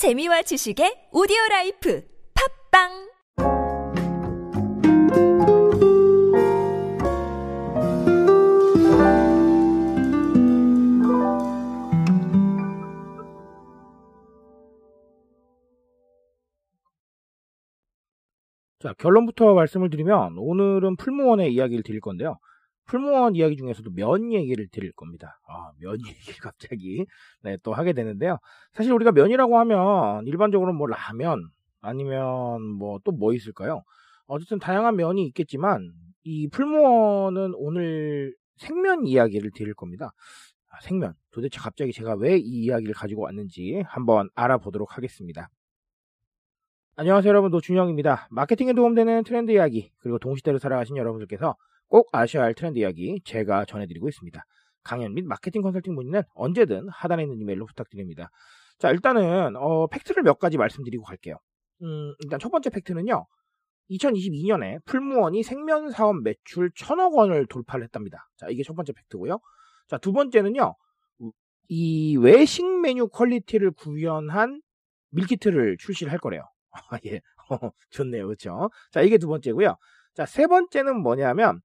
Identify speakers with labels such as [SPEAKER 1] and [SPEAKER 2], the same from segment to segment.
[SPEAKER 1] 재미와 지식의 오디오 라이프 팟빵
[SPEAKER 2] 자, 결론부터 말씀을 드리면 오늘은 풀무원의 이야기를 드릴 건데요. 풀무원 이야기 중에서도 면 얘기를 드릴 겁니다. 아, 면 얘기를 갑자기 네, 또 하게 되는데요. 사실 우리가 면이라고 하면 일반적으로 뭐 라면 아니면 뭐또뭐 있을까요? 어쨌든 다양한 면이 있겠지만 이 풀무원은 오늘 생면 이야기를 드릴 겁니다. 아, 생면. 도대체 갑자기 제가 왜 이 이야기를 가지고 왔는지 한번 알아보도록 하겠습니다. 안녕하세요 여러분 노준영입니다. 마케팅에 도움되는 트렌드 이야기 그리고 동시대로 살아가신 여러분들께서 꼭 아셔야 할 트렌드 이야기 제가 전해드리고 있습니다. 강연 및 마케팅 컨설팅 문의는 언제든 하단에 있는 이메일로 부탁드립니다. 자 일단은 어, fact를 몇 가지 말씀드리고 갈게요. 음, 일단 첫 번째 fact는요. 2022년에 풀무원이 생면 사업 매출 천억 원을 돌파를 했답니다. 자 이게 첫 번째 fact고요. 자 두 번째는요. 이 외식 메뉴 quality를 구현한 밀키트를 출시를 할 거래요. 아, 예. 어, 좋네요. 그렇죠? 자, 이게 두 번째고요. 자, 세 번째는 뭐냐면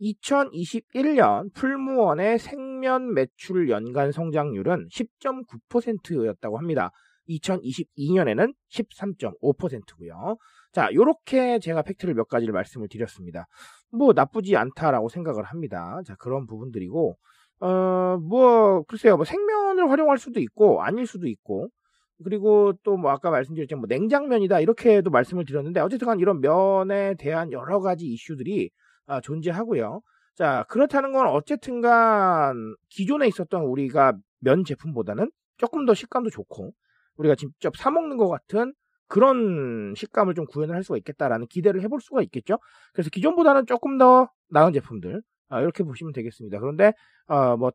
[SPEAKER 2] 2021년 풀무원의 생면 매출 연간 성장률은 10.9%였다고 합니다. 2022년에는 13.5%고요. 자, 요렇게 제가 팩트를 몇 가지를 말씀을 드렸습니다. 뭐 나쁘지 않다라고 생각을 합니다. 자, 그런 부분들이고 어, 뭐 글쎄요. 뭐 생면을 활용할 수도 있고 아닐 수도 있고 그리고 또 뭐 아까 말씀드렸지만 뭐 냉장면이다 이렇게도 말씀을 드렸는데 어쨌든 간 이런 면에 대한 여러 가지 이슈들이 아, 존재하고요. 자 그렇다는 건 어쨌든 간 기존에 있었던 우리가 면 제품보다는 조금 더 식감도 좋고 우리가 직접 사 먹는 것 같은 그런 식감을 좀 구현을 할 수가 있겠다라는 기대를 해볼 수가 있겠죠. 그래서 기존보다는 조금 더 나은 제품들 아, 이렇게 보시면 되겠습니다. 그런데 어, 뭐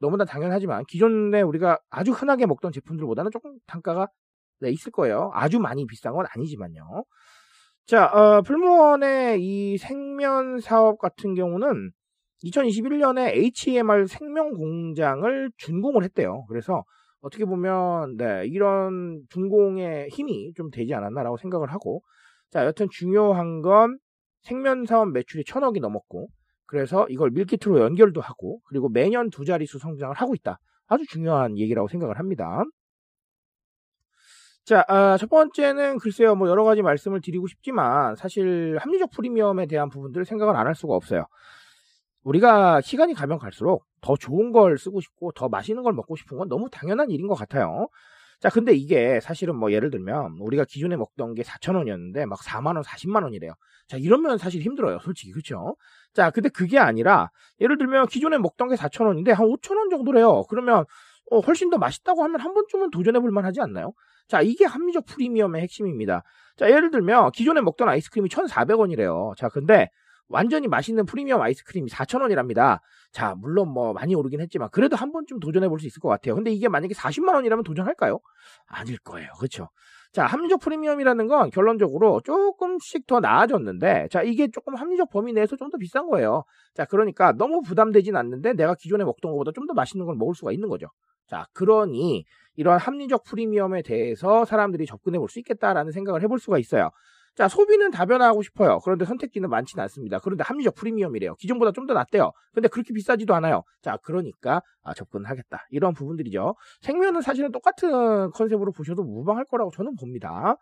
[SPEAKER 2] 너무나 당연하지만 기존에 우리가 아주 흔하게 먹던 제품들보다는 조금 단가가 네, 있을 거예요. 아주 많이 비싼 건 아니지만요. 자, 어, 풀무원의 이 생면 사업 같은 경우는 2021년에 HMR 생명 공장을 준공을 했대요. 그래서 어떻게 보면 네, 이런 준공의 힘이 좀 되지 않았나라고 생각을 하고 자, 여튼 중요한 건 생면 사업 매출이 천억이 넘었고 그래서 이걸 밀키트로 연결도 하고 그리고 매년 두 자릿수 성장을 하고 있다. 아주 중요한 얘기라고 생각을 합니다. 자, 아, 첫 번째는 글쎄요, 뭐 여러 가지 말씀을 드리고 싶지만 사실 합리적 프리미엄에 대한 부분들을 생각을 안 할 수가 없어요. 우리가 시간이 가면 갈수록 더 좋은 걸 쓰고 싶고 더 맛있는 걸 먹고 싶은 건 너무 당연한 일인 것 같아요. 자, 근데 이게 사실은 뭐 예를 들면 우리가 기존에 먹던 게 4,000원이었는데 막 4만원, 40만원이래요. 자, 이러면 사실 힘들어요. 솔직히. 그렇죠? 자, 근데 그게 아니라 예를 들면 기존에 먹던 게 4,000원인데 한 5,000원 정도래요. 그러면 어, 훨씬 더 맛있다고 하면 한 번쯤은 도전해 볼 만 하지 않나요? 자, 이게 합리적 프리미엄의 핵심입니다. 자, 예를 들면 기존에 먹던 아이스크림이 1,400원이래요. 자, 근데 완전히 맛있는 프리미엄 아이스크림이 4,000원이랍니다. 자, 물론 뭐 많이 오르긴 했지만 그래도 한 번쯤 도전해 볼 수 있을 것 같아요. 근데 이게 만약에 40만 원이라면 도전할까요? 아닐 거예요. 그렇죠? 자, 합리적 프리미엄이라는 건 결론적으로 조금씩 더 나아졌는데, 자, 이게 조금 합리적 범위 내에서 좀 더 비싼 거예요. 자, 그러니까 너무 부담되진 않는데 내가 기존에 먹던 것보다 좀 더 맛있는 걸 먹을 수가 있는 거죠. 자, 그러니 이런 합리적 프리미엄에 대해서 사람들이 접근해 볼 수 있겠다라는 생각을 해볼 수가 있어요. 자, 소비는 다변화하고 싶어요. 그런데 선택지는 많지는 않습니다. 그런데 합리적 프리미엄이래요. 기존보다 좀 더 낫대요. 근데 그렇게 비싸지도 않아요. 자, 그러니까 아, 접근하겠다. 이런 부분들이죠. 생면은 사실은 똑같은 컨셉으로 보셔도 무방할 거라고 저는 봅니다.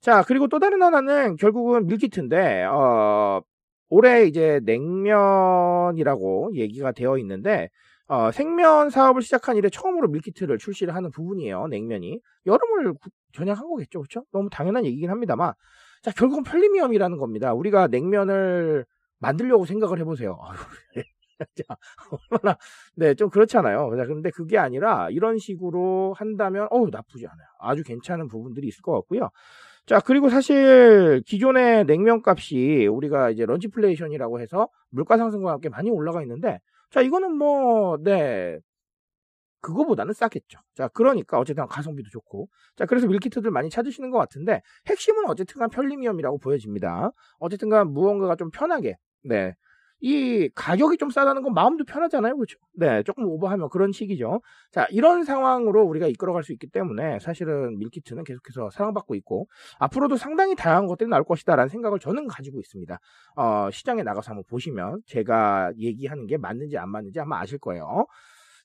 [SPEAKER 2] 자, 그리고 또 다른 하나는 결국은 밀키트인데 어, 올해 이제 냉면이라고 얘기가 되어 있는데 어, 생면 사업을 시작한 이래 처음으로 밀키트를 출시를 하는 부분이에요. 냉면이 여름을 전향한 거겠죠, 그렇죠? 너무 당연한 얘기긴 합니다만 자, 결국은 편리미엄이라는 겁니다. 우리가 냉면을 만들려고 생각을 해보세요. 자, 얼마나, 네, 좀 그렇잖아요. 근데 그게 아니라 이런 식으로 한다면, 어우, 나쁘지 않아요. 아주 괜찮은 부분들이 있을 것 같고요. 자, 그리고 사실 기존의 냉면 값이 우리가 이제 런치플레이션이라고 해서 물가 상승과 함께 많이 올라가 있는데, 자, 이거는 뭐, 네, 그거보다는 싸겠죠. 자, 그러니까 어쨌든 가성비도 좋고. 자, 그래서 밀키트들 많이 찾으시는 것 같은데 핵심은 어쨌든 간 편리미엄이라고 보여집니다. 어쨌든 간 무언가가 좀 편하게 네. 이 가격이 좀 싸다는 건 마음도 편하잖아요. 그렇죠? 네, 조금 오버하면 그런 식이죠. 자, 이런 상황으로 우리가 이끌어갈 수 있기 때문에 사실은 밀키트는 계속해서 사랑받고 있고 앞으로도 상당히 다양한 것들이 나올 것이다라는 생각을 저는 가지고 있습니다. 어, 시장에 나가서 한번 보시면 제가 얘기하는 게 맞는지 안 맞는지 아마 아실 거예요.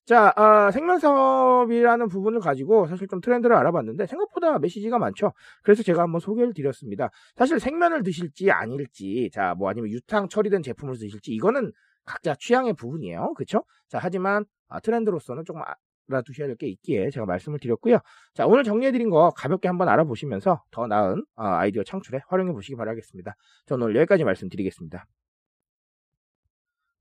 [SPEAKER 2] 자, 아, 생명 사업이라는 부분을 가지고 사실 좀 트렌드를 알아봤는데 생각보다 메시지가 많죠. 그래서 제가 한번 소개를 드렸습니다. 사실 생면을 드실지 아닐지, 자, 뭐 아니면 유탕 처리된 제품을 드실지 이거는 각자 취향의 부분이에요. 그렇죠? 자, 하지만 아, 트렌드로서는 조금 알아두셔야 될 게 있기에 제가 말씀을 드렸고요. 자, 오늘 정리해드린 거 가볍게 한번 알아보시면서 더 나은 아, 아이디어 창출에 활용해 보시기 바라겠습니다. 저는 오늘 여기까지 말씀드리겠습니다.